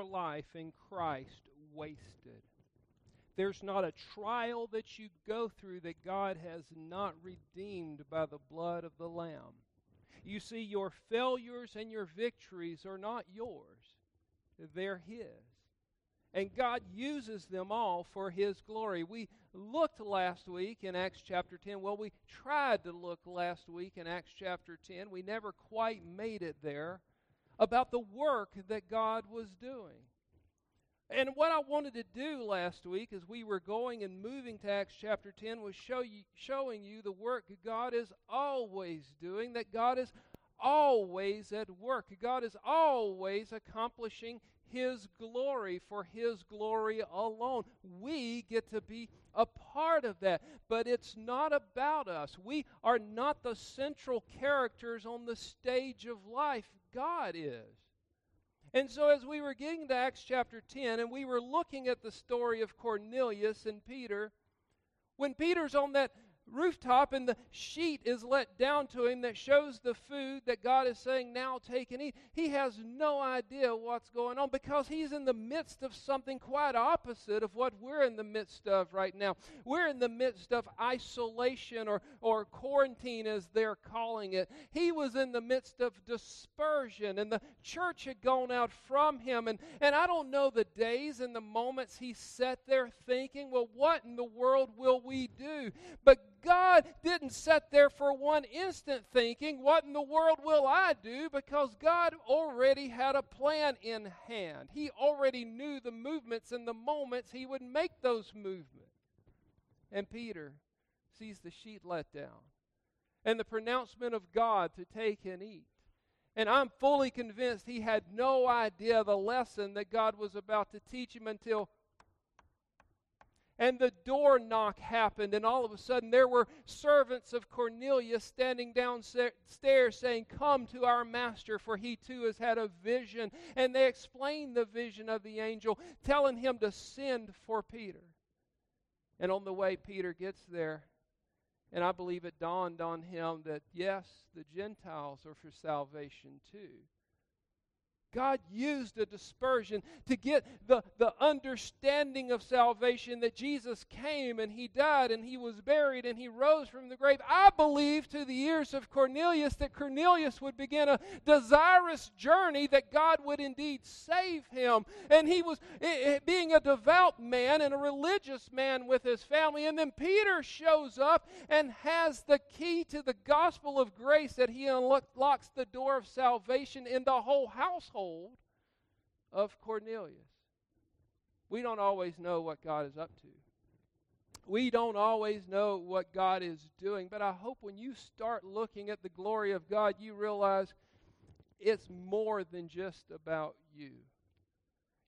your life in Christ wasted. There's not a trial that you go through that God has not redeemed by the blood of the Lamb. You see, your failures and your victories are not yours, they're His. And God uses them all for His glory. We looked last week in Acts chapter 10. Well, we tried to look last week in Acts chapter 10. We never quite made it there about the work that God was doing. And what I wanted to do last week as we were going and moving to Acts chapter 10 was show you, showing you the work God is always doing, that God is always at work. God is always accomplishing His glory for His glory alone. We get to be a part of that, but it's not about us. We are not the central characters on the stage of life. God is. And so, as we were getting to Acts chapter 10, and we were looking at the story of Cornelius and Peter, when Peter's on that rooftop and the sheet is let down to him that shows the food that God is saying, now take and eat. He has no idea what's going on because he's in the midst of something quite opposite of what we're in the midst of right now. We're in the midst of isolation or, or quarantine, as they're calling it. He was in the midst of dispersion, and the church had gone out from him. And, and I don't know the days and the moments he sat there thinking, well, what in the world will we do? But God didn't sit there for one instant thinking, What in the world will I do? Because God already had a plan in hand. He already knew the movements and the moments He would make those movements. And Peter sees the sheet let down and the pronouncement of God to take and eat. And I'm fully convinced he had no idea the lesson that God was about to teach him until and the door knock happened, and all of a sudden there were servants of Cornelius standing downstairs saying, Come to our master, for he too has had a vision. And they explained the vision of the angel, telling him to send for Peter. And on the way, Peter gets there, and I believe it dawned on him that, yes, the Gentiles are for salvation too. God used a dispersion to get the, the understanding of salvation that Jesus came and he died and he was buried and he rose from the grave. I believe to the ears of Cornelius that Cornelius would begin a desirous journey that God would indeed save him. And he was it, being a devout man and a religious man with his family. And then Peter shows up and has the key to the gospel of grace that he unlocks the door of salvation in the whole household of Cornelius. We don't always know what God is up to. We don't always know what God is doing, but I hope when you start looking at the glory of God, you realize it's more than just about you.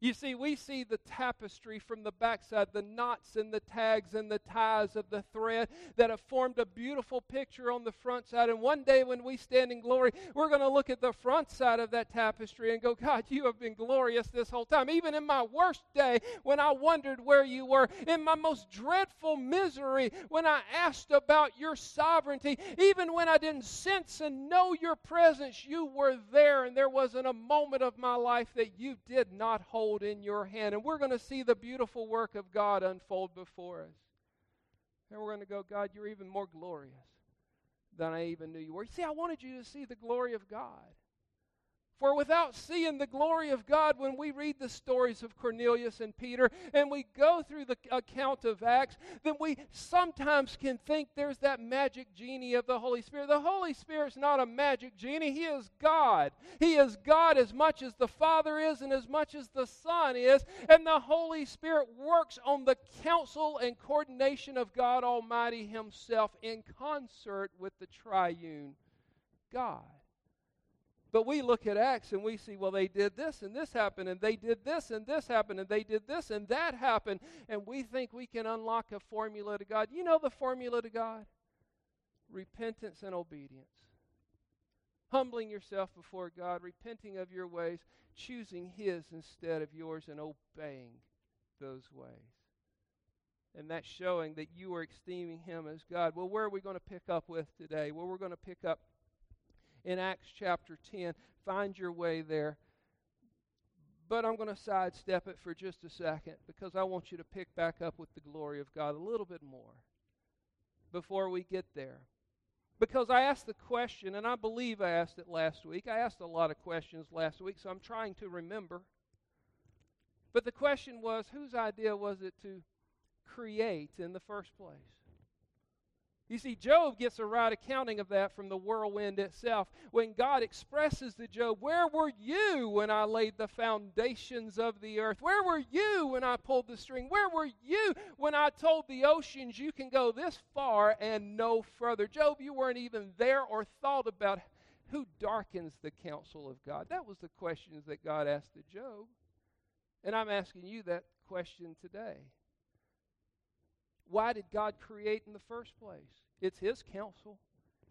You see, we see the tapestry from the backside, the knots and the tags and the ties of the thread that have formed a beautiful picture on the front side. And one day when we stand in glory, we're going to look at the front side of that tapestry and go, God, you have been glorious this whole time. Even in my worst day, when I wondered where you were, in my most dreadful misery, when I asked about your sovereignty, even when I didn't sense and know your presence, you were there. And there wasn't a moment of my life that you did not hold hold in your hand. And we're going to see the beautiful work of God unfold before us. And we're going to go, God, you're even more glorious than I even knew you were. See, I wanted you to see the glory of God. For without seeing the glory of God, when we read the stories of Cornelius and Peter and we go through the account of Acts, then we sometimes can think there's that magic genie of the Holy Spirit. The Holy Spirit's not a magic genie, He is God. He is God as much as the Father is and as much as the Son is. And the Holy Spirit works on the counsel and coordination of God Almighty Himself in concert with the triune God. But we look at Acts and we see, well, they did this and this happened, and they did this and this happened, and they did this and that happened, and we think we can unlock a formula to God. You know the formula to God? Repentance and obedience. Humbling yourself before God, repenting of your ways, choosing His instead of yours, and obeying those ways. And that's showing that you are esteeming Him as God. Well, where are we going to pick up with today? Well, we're going to pick up in Acts chapter 10. Find your way there. But I'm going to sidestep it for just a second because I want you to pick back up with the glory of God a little bit more before we get there. Because I asked the question, and I believe I asked it last week. I asked a lot of questions last week, so I'm trying to remember. But the question was whose idea was it to create in the first place? You see, Job gets a right accounting of that from the whirlwind itself. When God expresses to Job, Where were you when I laid the foundations of the earth? Where were you when I pulled the string? Where were you when I told the oceans you can go this far and no further? Job, you weren't even there or thought about who darkens the counsel of God. That was the questions that God asked to Job. And I'm asking you that question today. Why did God create in the first place? It's His counsel,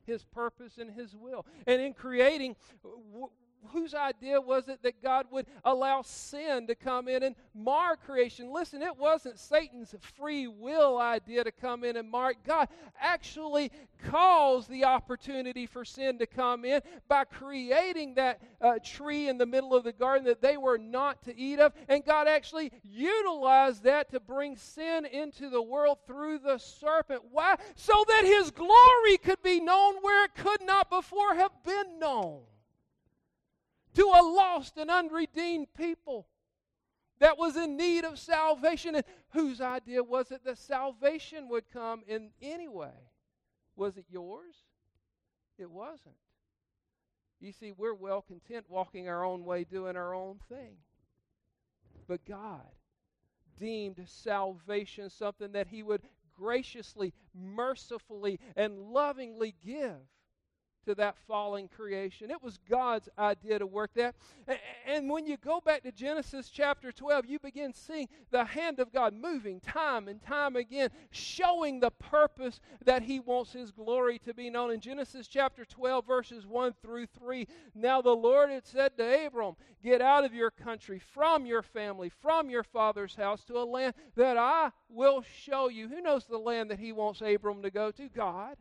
His purpose, and His will. And in creating, whose idea was it that God would allow sin to come in and mar creation? Listen, it wasn't Satan's free will idea to come in and mar. God actually caused the opportunity for sin to come in by creating that uh, tree in the middle of the garden that they were not to eat of. And God actually utilized that to bring sin into the world through the serpent. Why? So that his glory could be known where it could not before have been known to a lost and unredeemed people that was in need of salvation. And whose idea was it that salvation would come in any way? Was it yours? It wasn't. You see, we're well content walking our own way, doing our own thing. But God deemed salvation something that He would graciously, mercifully, and lovingly give to that fallen creation. It was God's idea to work that. And when you go back to Genesis chapter 12, you begin seeing the hand of God moving time and time again, showing the purpose that He wants His glory to be known. In Genesis chapter 12, verses 1 through 3, now the Lord had said to Abram, Get out of your country, from your family, from your father's house, to a land that I will show you. Who knows the land that He wants Abram to go to? God.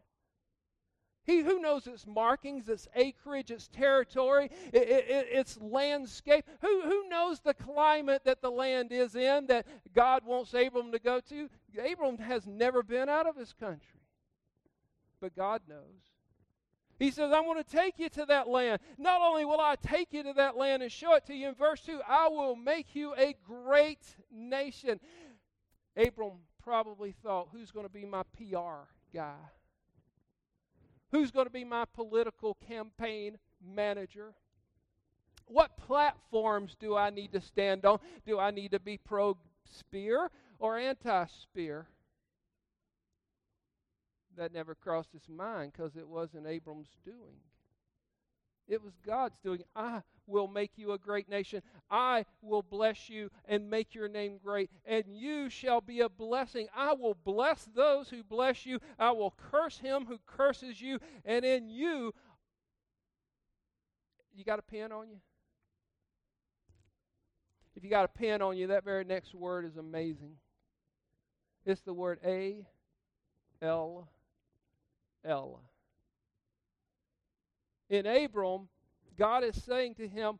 He who knows its markings, its acreage, its territory, it, it, its landscape. Who, who knows the climate that the land is in that God wants Abram to go to? Abram has never been out of his country, but God knows. He says, I want to take you to that land. Not only will I take you to that land and show it to you, in verse 2, I will make you a great nation. Abram probably thought, who's going to be my PR guy? Who's going to be my political campaign manager? What platforms do I need to stand on? Do I need to be pro spear or anti spear? That never crossed his mind because it wasn't Abram's doing. It was God's doing. I will make you a great nation. I will bless you and make your name great, and you shall be a blessing. I will bless those who bless you. I will curse him who curses you, and in you, you got a pen on you? If you got a pen on you, that very next word is amazing. It's the word A L L in Abram, God is saying to him,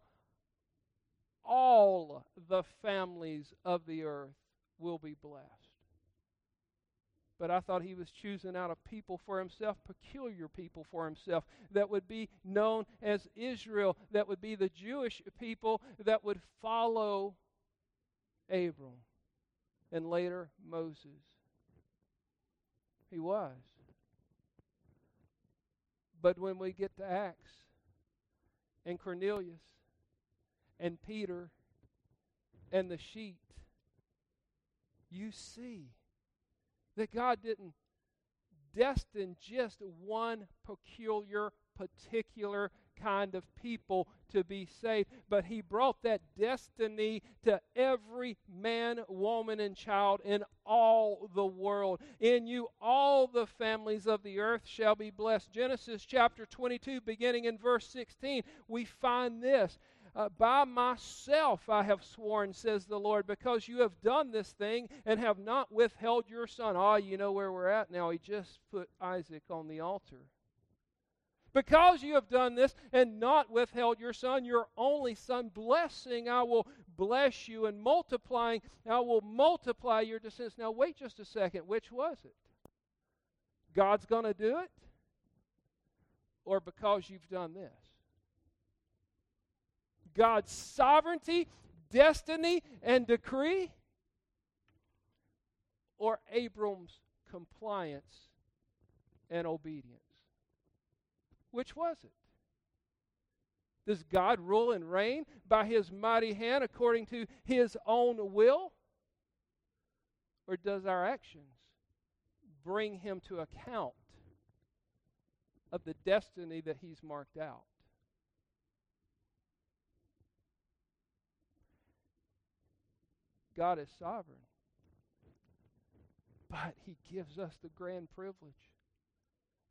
all the families of the earth will be blessed. But I thought he was choosing out a people for himself, peculiar people for himself, that would be known as Israel, that would be the Jewish people that would follow Abram and later Moses. He was. But when we get to Acts and Cornelius and Peter and the sheet, you see that God didn't destine just one peculiar, particular kind of people to be saved. But he brought that destiny to every man, woman, and child in all the world. In you, all the families of the earth shall be blessed. Genesis chapter 22, beginning in verse 16, we find this. Uh, by myself I have sworn, says the Lord, because you have done this thing and have not withheld your son. Ah, you know where we're at now. He just put Isaac on the altar. Because you have done this and not withheld your son, your only son, blessing, I will bless you, and multiplying, I will multiply your descendants. Now, wait just a second. Which was it? God's going to do it? Or because you've done this? God's sovereignty, destiny, and decree? Or Abram's compliance and obedience? Which was it? Does God rule and reign by his mighty hand according to his own will? Or does our actions bring him to account of the destiny that he's marked out? God is sovereign. But he gives us the grand privilege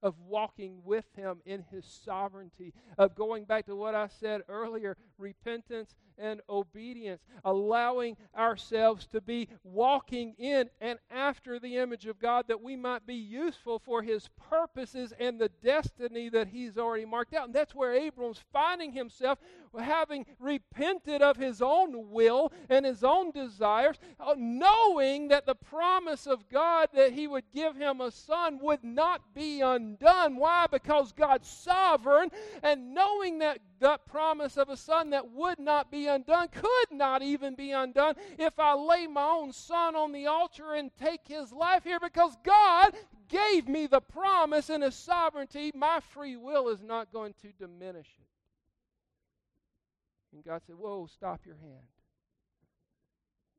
of walking with him in his sovereignty, of going back to what I said earlier repentance and obedience, allowing ourselves to be walking in and after the image of God that we might be useful for his purposes and the destiny that he's already marked out. And that's where Abram's finding himself having repented of his own will and his own desires, uh, knowing that the promise of God that he would give him a son would not be undone. Why? Because God's sovereign, and knowing that that promise of a son that would not be undone could not even be undone if I lay my own son on the altar and take his life here because God gave me the promise in his sovereignty. My free will is not going to diminish it. And God said, Whoa, stop your hand.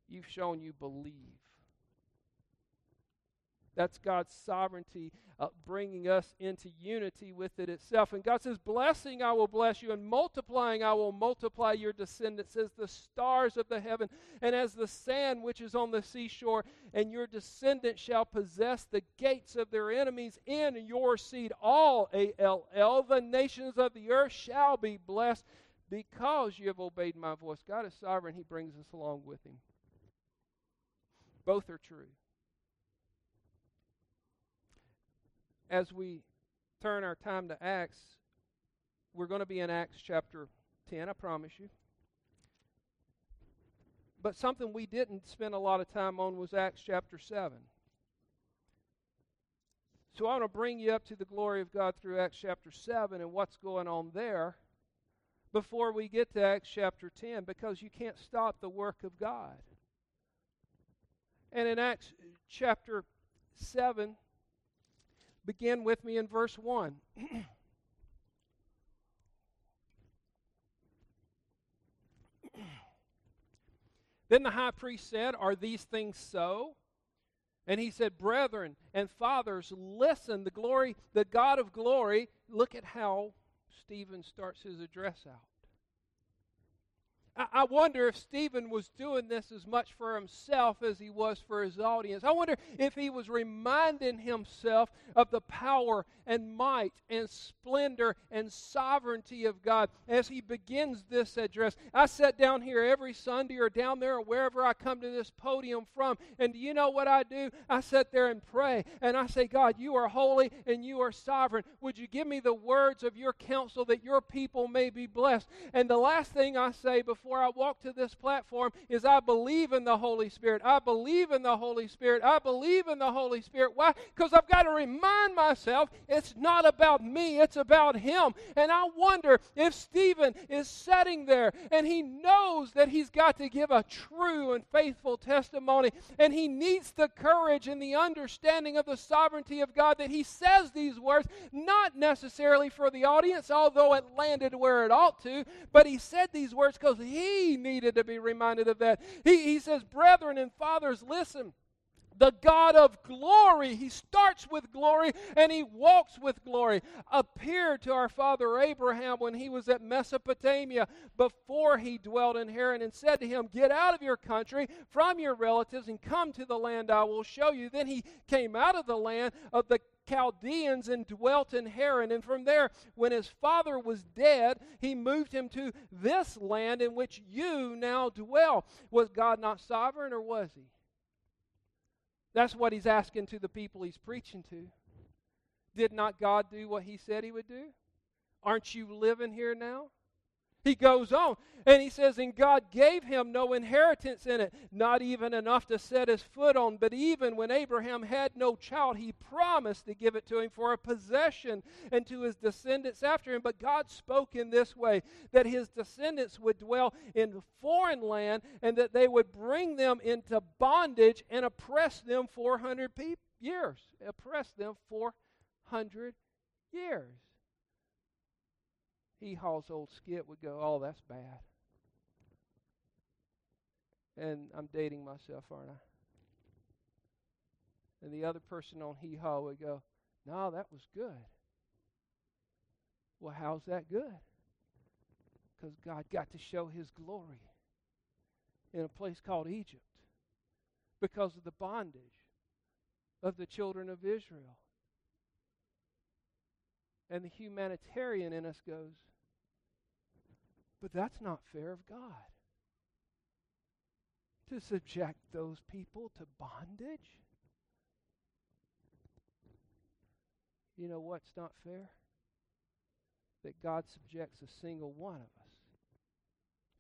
You've shown you believe. That's God's sovereignty uh, bringing us into unity with it itself. And God says, Blessing I will bless you, and multiplying I will multiply your descendants as the stars of the heaven, and as the sand which is on the seashore. And your descendants shall possess the gates of their enemies in your seed. All, A L L, the nations of the earth shall be blessed because you have obeyed my voice. God is sovereign, He brings us along with Him. Both are true. As we turn our time to Acts, we're going to be in Acts chapter 10, I promise you. But something we didn't spend a lot of time on was Acts chapter 7. So I want to bring you up to the glory of God through Acts chapter 7 and what's going on there before we get to Acts chapter 10 because you can't stop the work of God. And in Acts chapter 7, Begin with me in verse 1. then the high priest said, Are these things so? And he said, Brethren and fathers, listen, the glory, the God of glory, look at how Stephen starts his address out. I wonder if Stephen was doing this as much for himself as he was for his audience. I wonder if he was reminding himself of the power and might and splendor and sovereignty of God as he begins this address. I sit down here every Sunday or down there or wherever I come to this podium from, and do you know what I do? I sit there and pray, and I say, God, you are holy and you are sovereign. Would you give me the words of your counsel that your people may be blessed? And the last thing I say before before I walk to this platform is I believe in the Holy Spirit. I believe in the Holy Spirit. I believe in the Holy Spirit. Why? Because I've got to remind myself it's not about me, it's about Him. And I wonder if Stephen is sitting there and he knows that he's got to give a true and faithful testimony, and he needs the courage and the understanding of the sovereignty of God that he says these words, not necessarily for the audience, although it landed where it ought to, but he said these words because he needed to be reminded of that. He, he says, Brethren and fathers, listen the God of glory. He starts with glory and he walks with glory. Appeared to our father Abraham when he was at Mesopotamia before he dwelt in Haran and said to him, Get out of your country from your relatives and come to the land I will show you. Then he came out of the land of the Chaldeans and dwelt in Haran. And from there, when his father was dead, he moved him to this land in which you now dwell. Was God not sovereign or was he? That's what he's asking to the people he's preaching to. Did not God do what he said he would do? Aren't you living here now? He goes on and he says, And God gave him no inheritance in it, not even enough to set his foot on. But even when Abraham had no child, he promised to give it to him for a possession and to his descendants after him. But God spoke in this way that his descendants would dwell in foreign land and that they would bring them into bondage and oppress them 400 pe- years. Oppress them 400 years. Hee Haw's old skit would go, Oh, that's bad. And I'm dating myself, aren't I? And the other person on Hee Haw would go, No, that was good. Well, how's that good? Because God got to show his glory in a place called Egypt because of the bondage of the children of Israel. And the humanitarian in us goes, but that's not fair of God. To subject those people to bondage? You know what's not fair? That God subjects a single one of us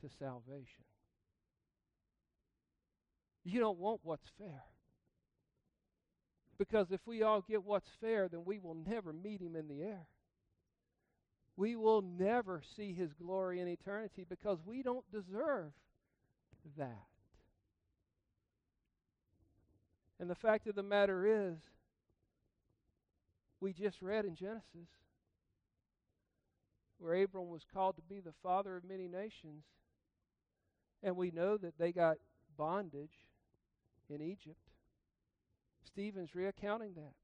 to salvation. You don't want what's fair. Because if we all get what's fair, then we will never meet him in the air we will never see his glory in eternity because we don't deserve that. And the fact of the matter is, we just read in Genesis where Abram was called to be the father of many nations. And we know that they got bondage in Egypt. Stephen's recounting that.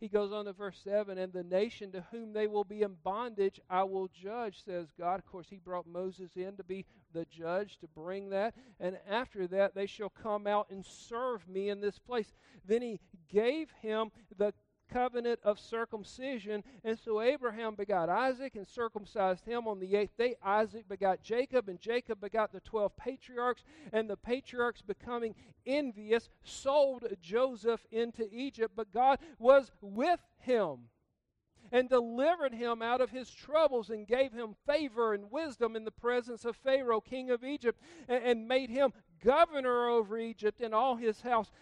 He goes on to verse 7 And the nation to whom they will be in bondage I will judge, says God. Of course, he brought Moses in to be the judge, to bring that. And after that, they shall come out and serve me in this place. Then he gave him the covenant of circumcision. And so Abraham begot Isaac and circumcised him on the eighth day. Isaac begot Jacob, and Jacob begot the twelve patriarchs. And the patriarchs, becoming envious, sold Joseph into Egypt. But God was with him and delivered him out of his troubles and gave him favor and wisdom in the presence of Pharaoh, king of Egypt, and, and made him governor over Egypt and all his house.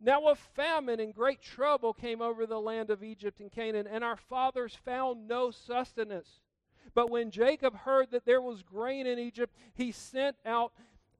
Now a famine and great trouble came over the land of Egypt and Canaan, and our fathers found no sustenance. But when Jacob heard that there was grain in Egypt, he sent out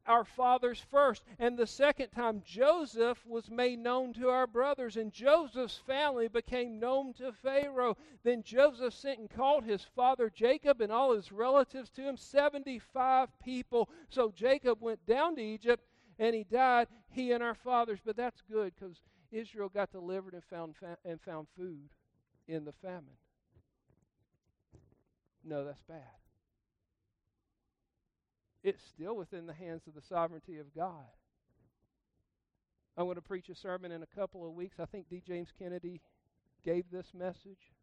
our fathers first. And the second time, Joseph was made known to our brothers, and Joseph's family became known to Pharaoh. Then Joseph sent and called his father Jacob and all his relatives to him, 75 people. So Jacob went down to Egypt and he died, he and our fathers. But that's good because Israel got delivered and found, fa- and found food in the famine. No, that's bad. It's still within the hands of the sovereignty of God. I'm going to preach a sermon in a couple of weeks. I think D. James Kennedy gave this message.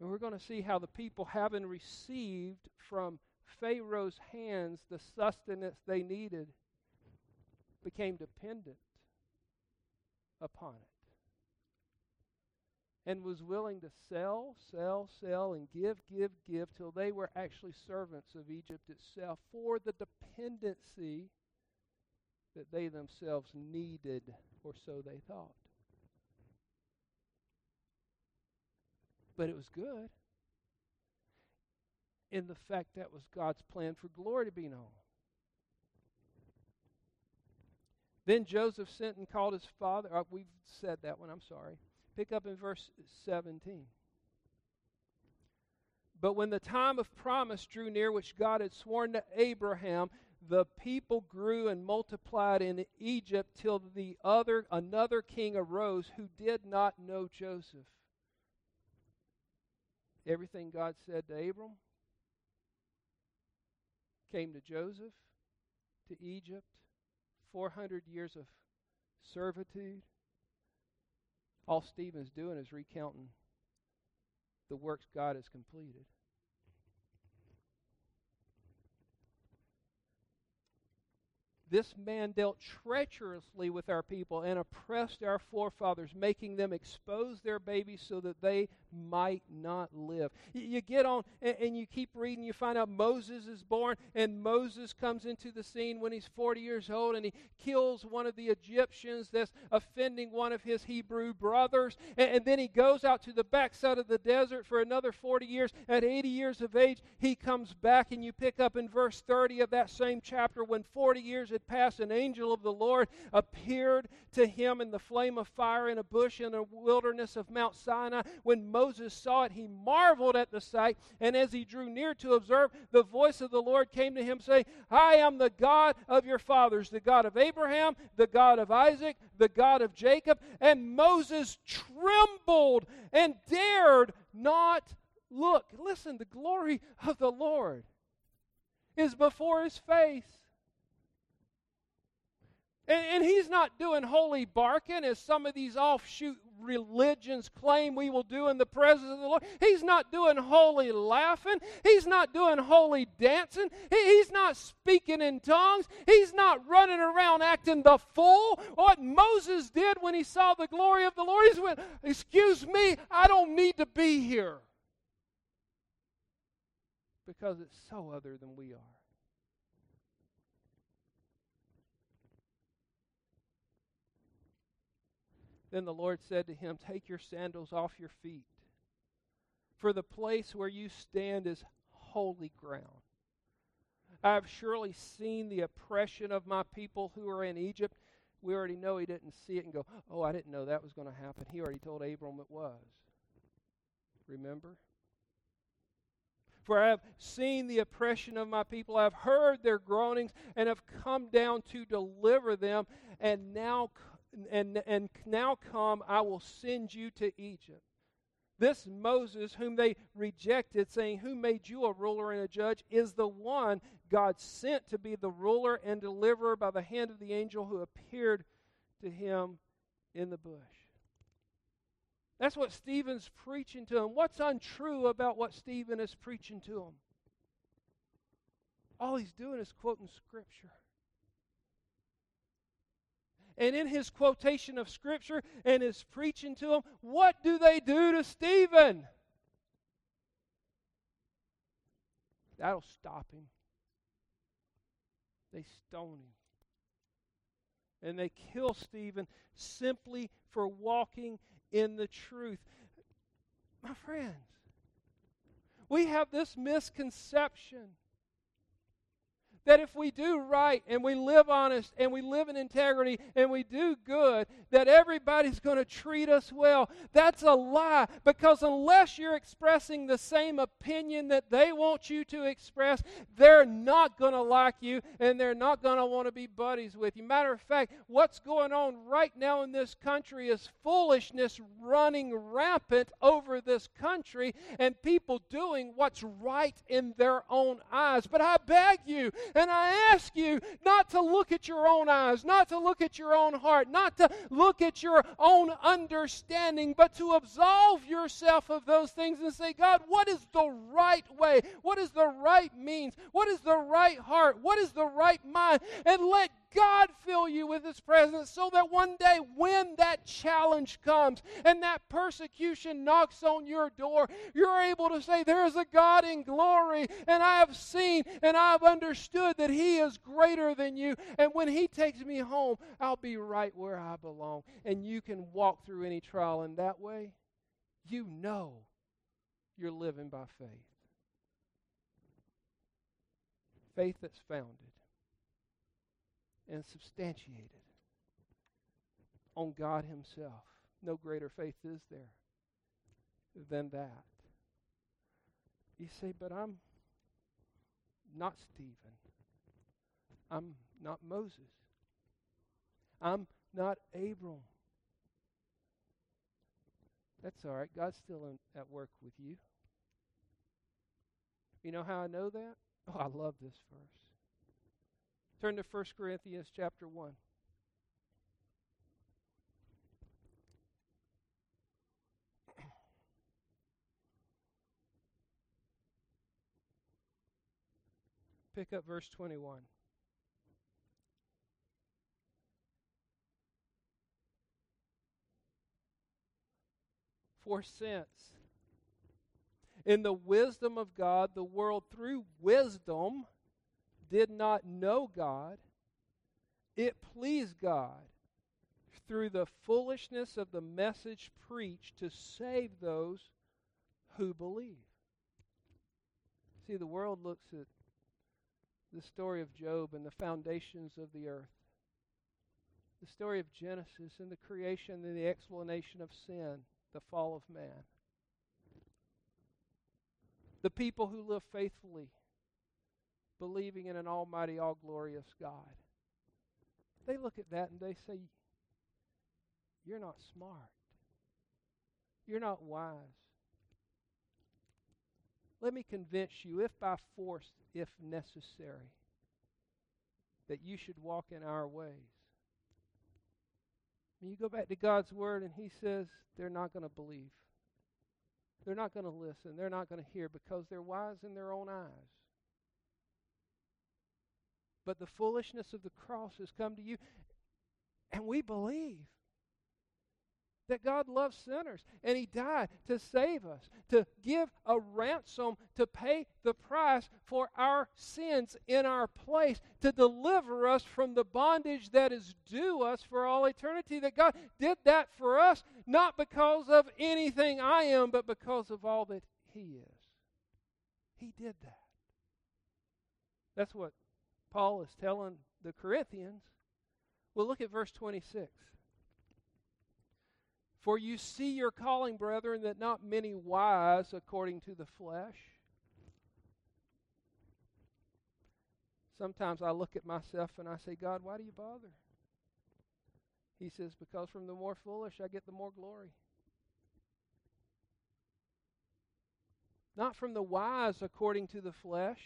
And we're going to see how the people, having received from Pharaoh's hands the sustenance they needed became dependent upon it and was willing to sell, sell, sell, and give, give, give till they were actually servants of Egypt itself for the dependency that they themselves needed, or so they thought. But it was good in the fact that was God's plan for glory to be known. Then Joseph sent and called his father. Oh, we've said that one, I'm sorry. Pick up in verse 17. But when the time of promise drew near, which God had sworn to Abraham, the people grew and multiplied in Egypt till the other another king arose who did not know Joseph. Everything God said to Abram, came to Joseph, to Egypt, 400 years of servitude. All Stephen's doing is recounting the works God has completed. This man dealt treacherously with our people and oppressed our forefathers, making them expose their babies so that they might not live. You get on and you keep reading, you find out Moses is born, and Moses comes into the scene when he's 40 years old and he kills one of the Egyptians that's offending one of his Hebrew brothers. And then he goes out to the backside of the desert for another 40 years. At 80 years of age, he comes back, and you pick up in verse 30 of that same chapter when 40 years had passed, an angel of the Lord appeared to him in the flame of fire in a bush in the wilderness of Mount Sinai. When Moses saw it, he marveled at the sight, and as he drew near to observe, the voice of the Lord came to him, saying, I am the God of your fathers, the God of Abraham, the God of Isaac, the God of Jacob. And Moses trembled and dared not look. Listen, the glory of the Lord is before his face. And he's not doing holy barking as some of these offshoot religions claim we will do in the presence of the Lord. He's not doing holy laughing. He's not doing holy dancing. He, he's not speaking in tongues. He's not running around acting the fool. What Moses did when he saw the glory of the Lord, he went, Excuse me, I don't need to be here. Because it's so other than we are. Then the Lord said to him, Take your sandals off your feet, for the place where you stand is holy ground. I have surely seen the oppression of my people who are in Egypt. We already know he didn't see it and go, Oh, I didn't know that was going to happen. He already told Abram it was. Remember? For I have seen the oppression of my people, I have heard their groanings, and have come down to deliver them. And now and, and now come, I will send you to Egypt. This Moses, whom they rejected, saying, Who made you a ruler and a judge, is the one God sent to be the ruler and deliverer by the hand of the angel who appeared to him in the bush. That's what Stephen's preaching to him. What's untrue about what Stephen is preaching to him? All he's doing is quoting Scripture. And in his quotation of Scripture and his preaching to them, what do they do to Stephen? That'll stop him. They stone him. And they kill Stephen simply for walking in the truth. My friends, we have this misconception that if we do right and we live honest and we live in integrity and we do good, that everybody's going to treat us well. That's a lie because unless you're expressing the same opinion that they want you to express, they're not going to like you and they're not going to want to be buddies with you. Matter of fact, what's going on right now in this country is foolishness running rampant over this country and people doing what's right in their own eyes. But I beg you, and I ask you not to look at your own eyes, not to look at your own heart, not to look at your own understanding, but to absolve yourself of those things and say, God, what is the right way? What is the right means? What is the right heart? What is the right mind? And let God fill you with His presence so that one day when that challenge comes and that persecution knocks on your door, you're able to say, There is a God in glory, and I have seen and I have understood that He is greater than you. And when He takes me home, I'll be right where I belong. And you can walk through any trial in that way. You know you're living by faith. Faith that's founded and substantiated on God Himself. No greater faith is there than that. You say, but I'm not Stephen. I'm not Moses. I'm not Abram. That's all right. God's still in, at work with you. You know how I know that? Oh, I love this verse. Turn to 1 Corinthians chapter 1. Pick up verse 21. For since in the wisdom of God, the world through wisdom did not know God. It pleased God through the foolishness of the message preached to save those who believe. See, the world looks at the story of Job and the foundations of the earth, the story of Genesis and the creation and the explanation of sin, the fall of man. The people who live faithfully, believing in an almighty, all glorious God. They look at that and they say, You're not smart. You're not wise. Let me convince you, if by force, if necessary, that you should walk in our ways. And you go back to God's Word, and He says they're not going to believe. They're not going to listen. They're not going to hear because they're wise in their own eyes. But the foolishness of the cross has come to you, and we believe that God loves sinners and He died to save us, to give a ransom, to pay the price for our sins in our place, to deliver us from the bondage that is due us for all eternity. That God did that for us, not because of anything I am, but because of all that He is. He did that. That's what Paul is telling the Corinthians. Well, look at verse 26. For you see your calling, brethren, that not many wise according to the flesh. Sometimes I look at myself and I say, God, why do you bother? He says, Because from the more foolish I get the more glory. Not from the wise according to the flesh.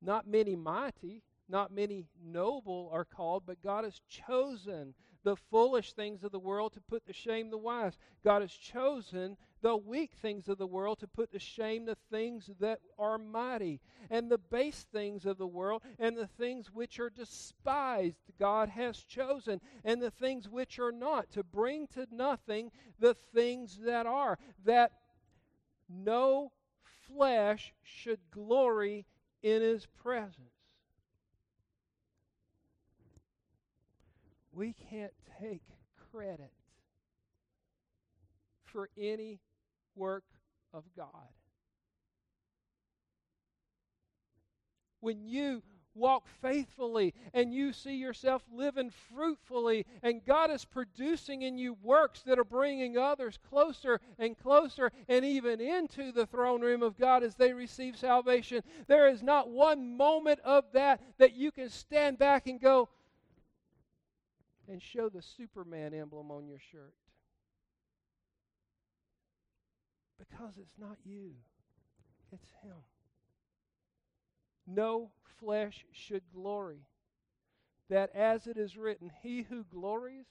Not many mighty, not many noble are called, but God has chosen the foolish things of the world to put to shame the wise. God has chosen the weak things of the world to put to shame the things that are mighty. And the base things of the world and the things which are despised, God has chosen. And the things which are not, to bring to nothing the things that are, that no flesh should glory in his presence. we can't take credit for any work of God. When you walk faithfully and you see yourself living fruitfully, and God is producing in you works that are bringing others closer and closer and even into the throne room of God as they receive salvation, there is not one moment of that that you can stand back and go, and show the Superman emblem on your shirt. Because it's not you, it's Him. No flesh should glory. That as it is written, he who glories,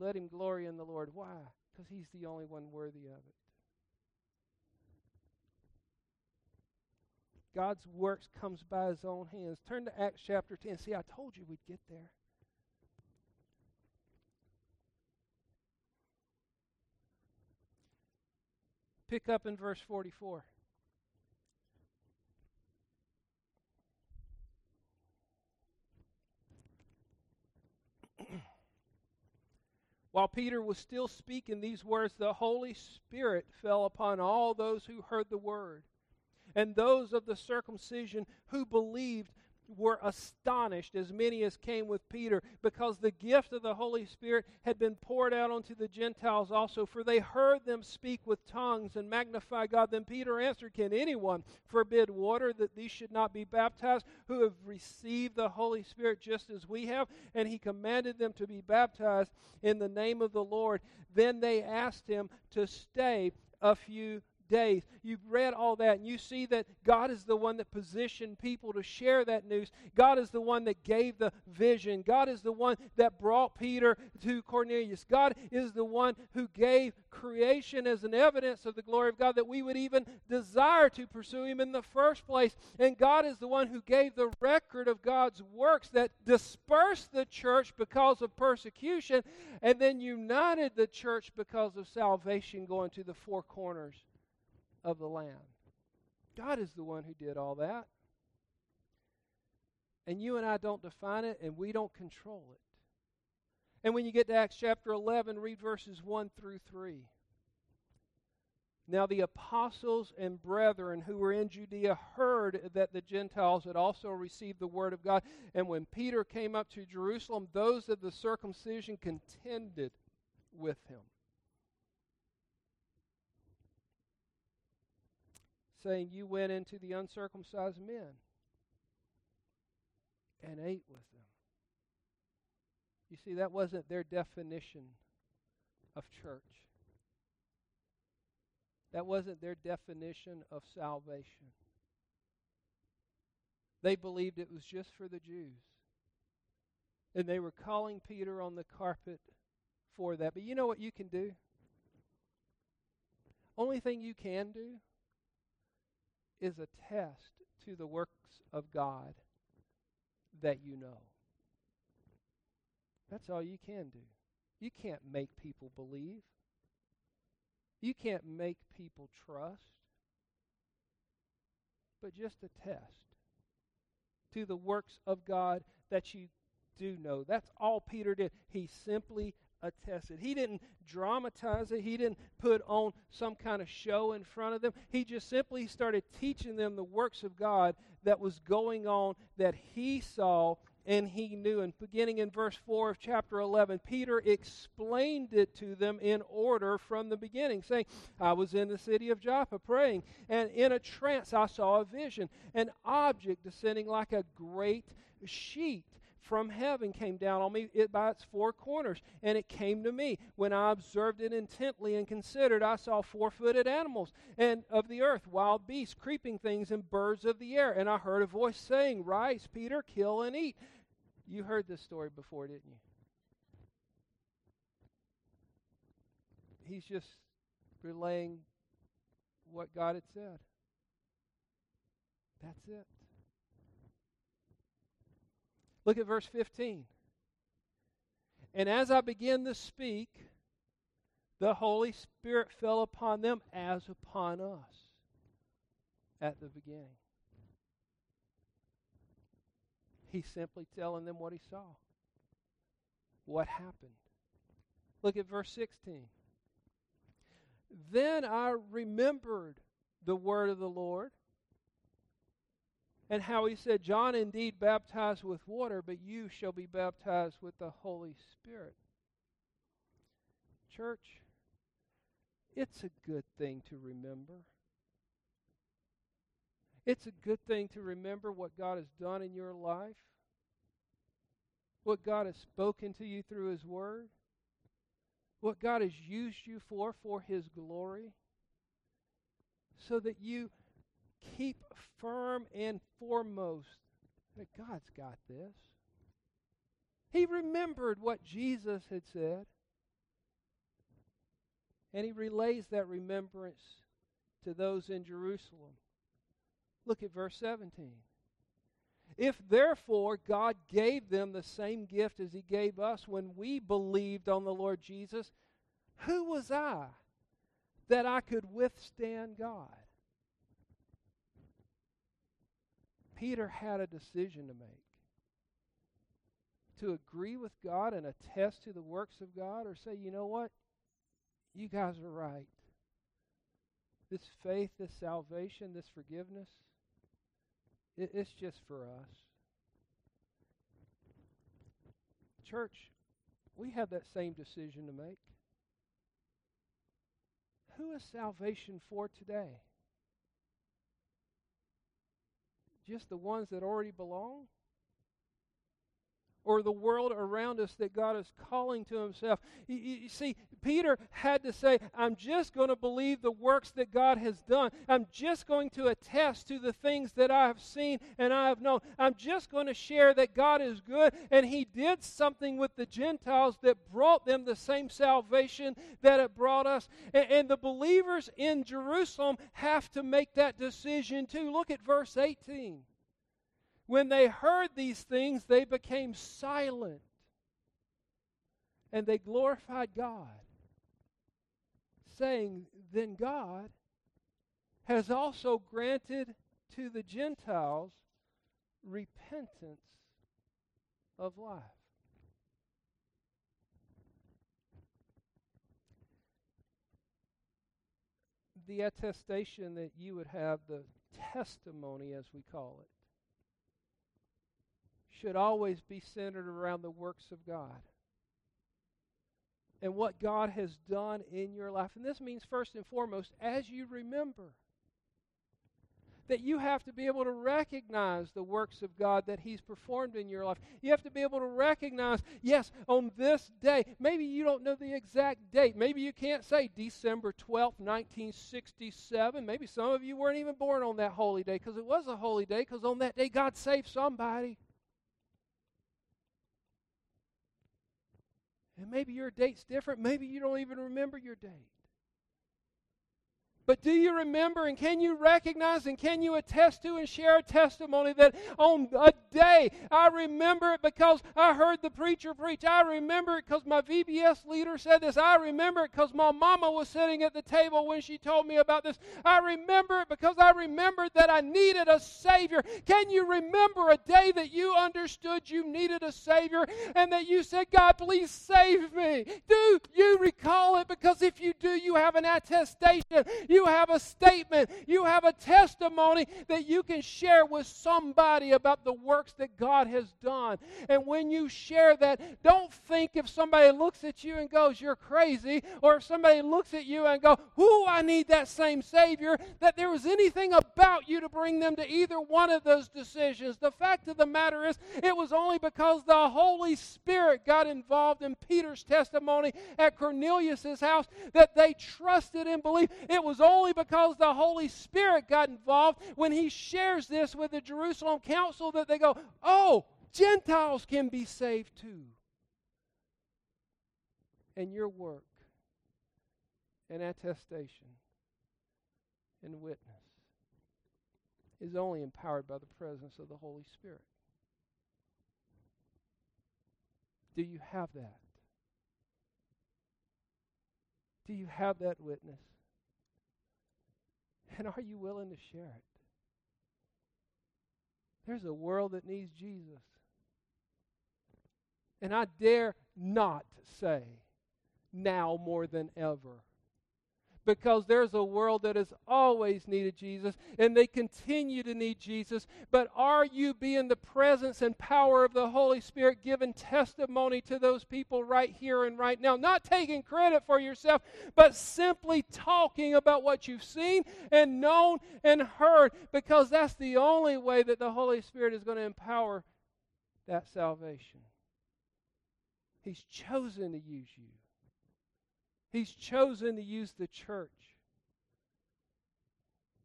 let him glory in the Lord. Why? Because he's the only one worthy of it. God's works comes by his own hands. Turn to Acts chapter 10. See, I told you we'd get there. Pick up in verse 44. While Peter was still speaking these words, the Holy Spirit fell upon all those who heard the word. And those of the circumcision who believed were astonished, as many as came with Peter, because the gift of the Holy Spirit had been poured out onto the Gentiles also, for they heard them speak with tongues and magnify God. Then Peter answered, Can anyone forbid water that these should not be baptized, who have received the Holy Spirit just as we have? And he commanded them to be baptized in the name of the Lord. Then they asked him to stay a few days. You've read all that, and you see that God is the one that positioned people to share that news. God is the one that gave the vision. God is the one that brought Peter to Cornelius. God is the one who gave creation as an evidence of the glory of God that we would even desire to pursue Him in the first place. And God is the one who gave the record of God's works that dispersed the church because of persecution and then united the church because of salvation going to the four corners of the land. God is the one who did all that. And you and I don't define it, and we don't control it. And when you get to Acts chapter 11, read verses 1 through 3. Now the apostles and brethren who were in Judea heard that the Gentiles had also received the word of God. And when Peter came up to Jerusalem, those of the circumcision contended with him, saying, You went into the uncircumcised men and ate with them. You see, that wasn't their definition of church. That wasn't their definition of salvation. They believed it was just for the Jews. And they were calling Peter on the carpet for that. But you know what you can do? Only thing you can do is a test to the works of God that you know. That's all you can do. You can't make people believe. You can't make people trust. But just attest to the works of God that you do know. That's all Peter did. He simply attested. He didn't dramatize it, he didn't put on some kind of show in front of them. He just simply started teaching them the works of God that was going on that he saw and he knew. And beginning in verse 4 of chapter 11, Peter explained it to them in order from the beginning, saying, I was in the city of Joppa praying, and in a trance I saw a vision, an object descending like a great sheet from heaven came down on me it by its four corners, and it came to me. When I observed it intently and considered, I saw four footed animals and of the earth, wild beasts, creeping things, and birds of the air. And I heard a voice saying, Rise, Peter, kill and eat. You heard this story before, didn't you? He's just relaying what God had said. That's it. Look at verse 15. And as I began to speak, the Holy Spirit fell upon them as upon us at the beginning. He's simply telling them what he saw, what happened. Look at verse 16. Then I remembered the word of the Lord and how he said, John indeed baptized with water, but you shall be baptized with the Holy Spirit. Church, it's a good thing to remember. It's a good thing to remember what God has done in your life, what God has spoken to you through His Word, what God has used you for for His glory, so that you keep firm and foremost that God's got this. He remembered what Jesus had said. And he relays that remembrance to those in Jerusalem. Look at verse 17. If therefore God gave them the same gift as he gave us when we believed on the Lord Jesus, who was I that I could withstand God? Peter had a decision to make to agree with God and attest to the works of God, or say, you know what? You guys are right. This faith, this salvation, this forgiveness, it, it's just for us. Church, we have that same decision to make. Who is salvation for today? Just the ones that already belong? Or the world around us that God is calling to Himself. You, you, see, Peter had to say, I'm just going to believe the works that God has done. I'm just going to attest to the things that I have seen and I have known. I'm just going to share that God is good. And He did something with the Gentiles that brought them the same salvation that it brought us. And, and the believers in Jerusalem have to make that decision too. Look at verse 18. When they heard these things, they became silent and they glorified God, saying, Then God has also granted to the Gentiles repentance of life. The attestation that you would have, the testimony as we call it, should always be centered around the works of God and what God has done in your life. And this means, first and foremost, as you remember, that you have to be able to recognize the works of God that He's performed in your life. You have to be able to recognize, yes, on this day, maybe you don't know the exact date. Maybe you can't say December 12th, 1967. Maybe some of you weren't even born on that holy day because it was a holy day because on that day God saved somebody. And maybe your date's different. Maybe you don't even remember your date. But do you remember and can you recognize and can you attest to and share a testimony that on a day I remember it because I heard the preacher preach? I remember it because my VBS leader said this. I remember it because my mama was sitting at the table when she told me about this. I remember it because I remembered that I needed a Savior. Can you remember a day that you understood you needed a Savior and that you said, God, please save me? Do you recall it? Because if you do, you have an attestation you have a statement, you have a testimony that you can share with somebody about the works that God has done. And when you share that, don't think if somebody looks at you and goes, You're crazy, or if somebody looks at you and go, Who I need that same Savior, that there was anything about you to bring them to either one of those decisions. The fact of the matter is, it was only because the Holy Spirit got involved in Peter's testimony at Cornelius' house that they trusted and believed. It was only because the Holy Spirit got involved when he shares this with the Jerusalem council that they go, oh, Gentiles can be saved too. And your work and attestation and witness is only empowered by the presence of the Holy Spirit. Do you have that? Do you have that witness? And are you willing to share it? There's a world that needs Jesus. And I dare not say now more than ever because there's a world that has always needed Jesus and they continue to need Jesus. But are you being the presence and power of the Holy Spirit giving testimony to those people right here and right now? Not taking credit for yourself, but simply talking about what you've seen and known and heard because that's the only way that the Holy Spirit is going to empower that salvation. He's chosen to use you. He's chosen to use the church.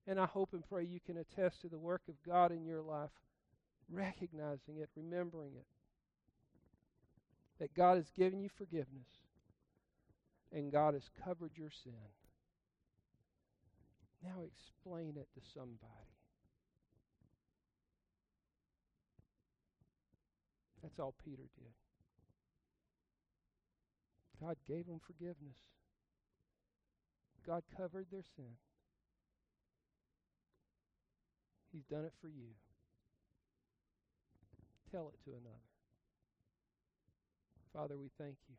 And I hope and pray you can attest to the work of God in your life, recognizing it, remembering it. That God has given you forgiveness and God has covered your sin. Now explain it to somebody. That's all Peter did. God gave him forgiveness. God covered their sin. He's done it for you. Tell it to another. Father, we thank you.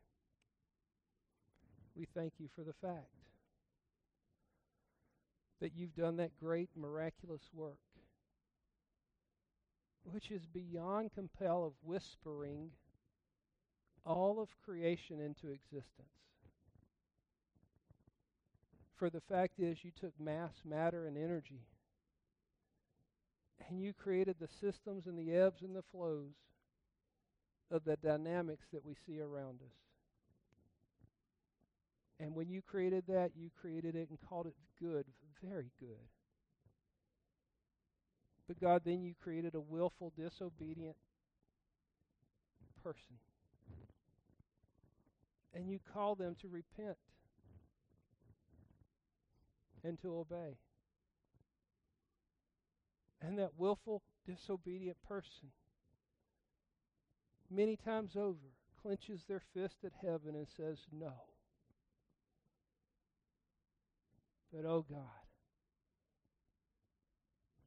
We thank you for the fact that you've done that great miraculous work, which is beyond compel of whispering all of creation into existence. For the fact is, you took mass, matter, and energy, and you created the systems and the ebbs and the flows of the dynamics that we see around us. And when you created that, you created it and called it good, very good. But God, then you created a willful, disobedient person. And you call them to repent and to obey. And that willful, disobedient person, many times over, clenches their fist at heaven and says, No. But, oh God,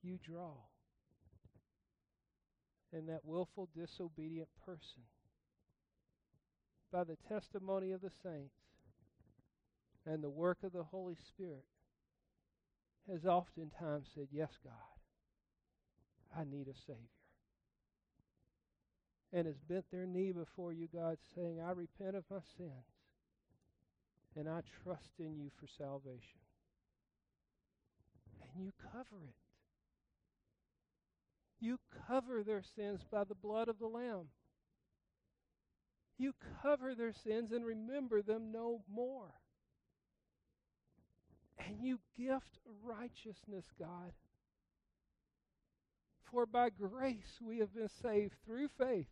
you draw. And that willful, disobedient person, by the testimony of the saints and the work of the Holy Spirit, has oftentimes said, Yes, God, I need a Savior. And has bent their knee before you, God, saying, I repent of my sins and I trust in you for salvation. And you cover it. You cover their sins by the blood of the Lamb. You cover their sins and remember them no more. And you gift righteousness, God. For by grace we have been saved through faith,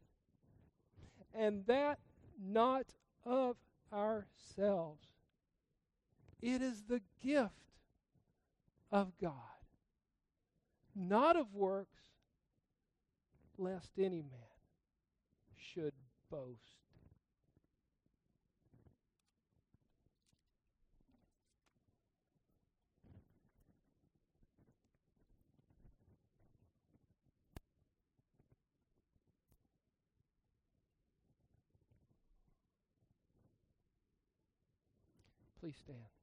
and that not of ourselves. It is the gift of God, not of works, lest any man should boast. Please stand.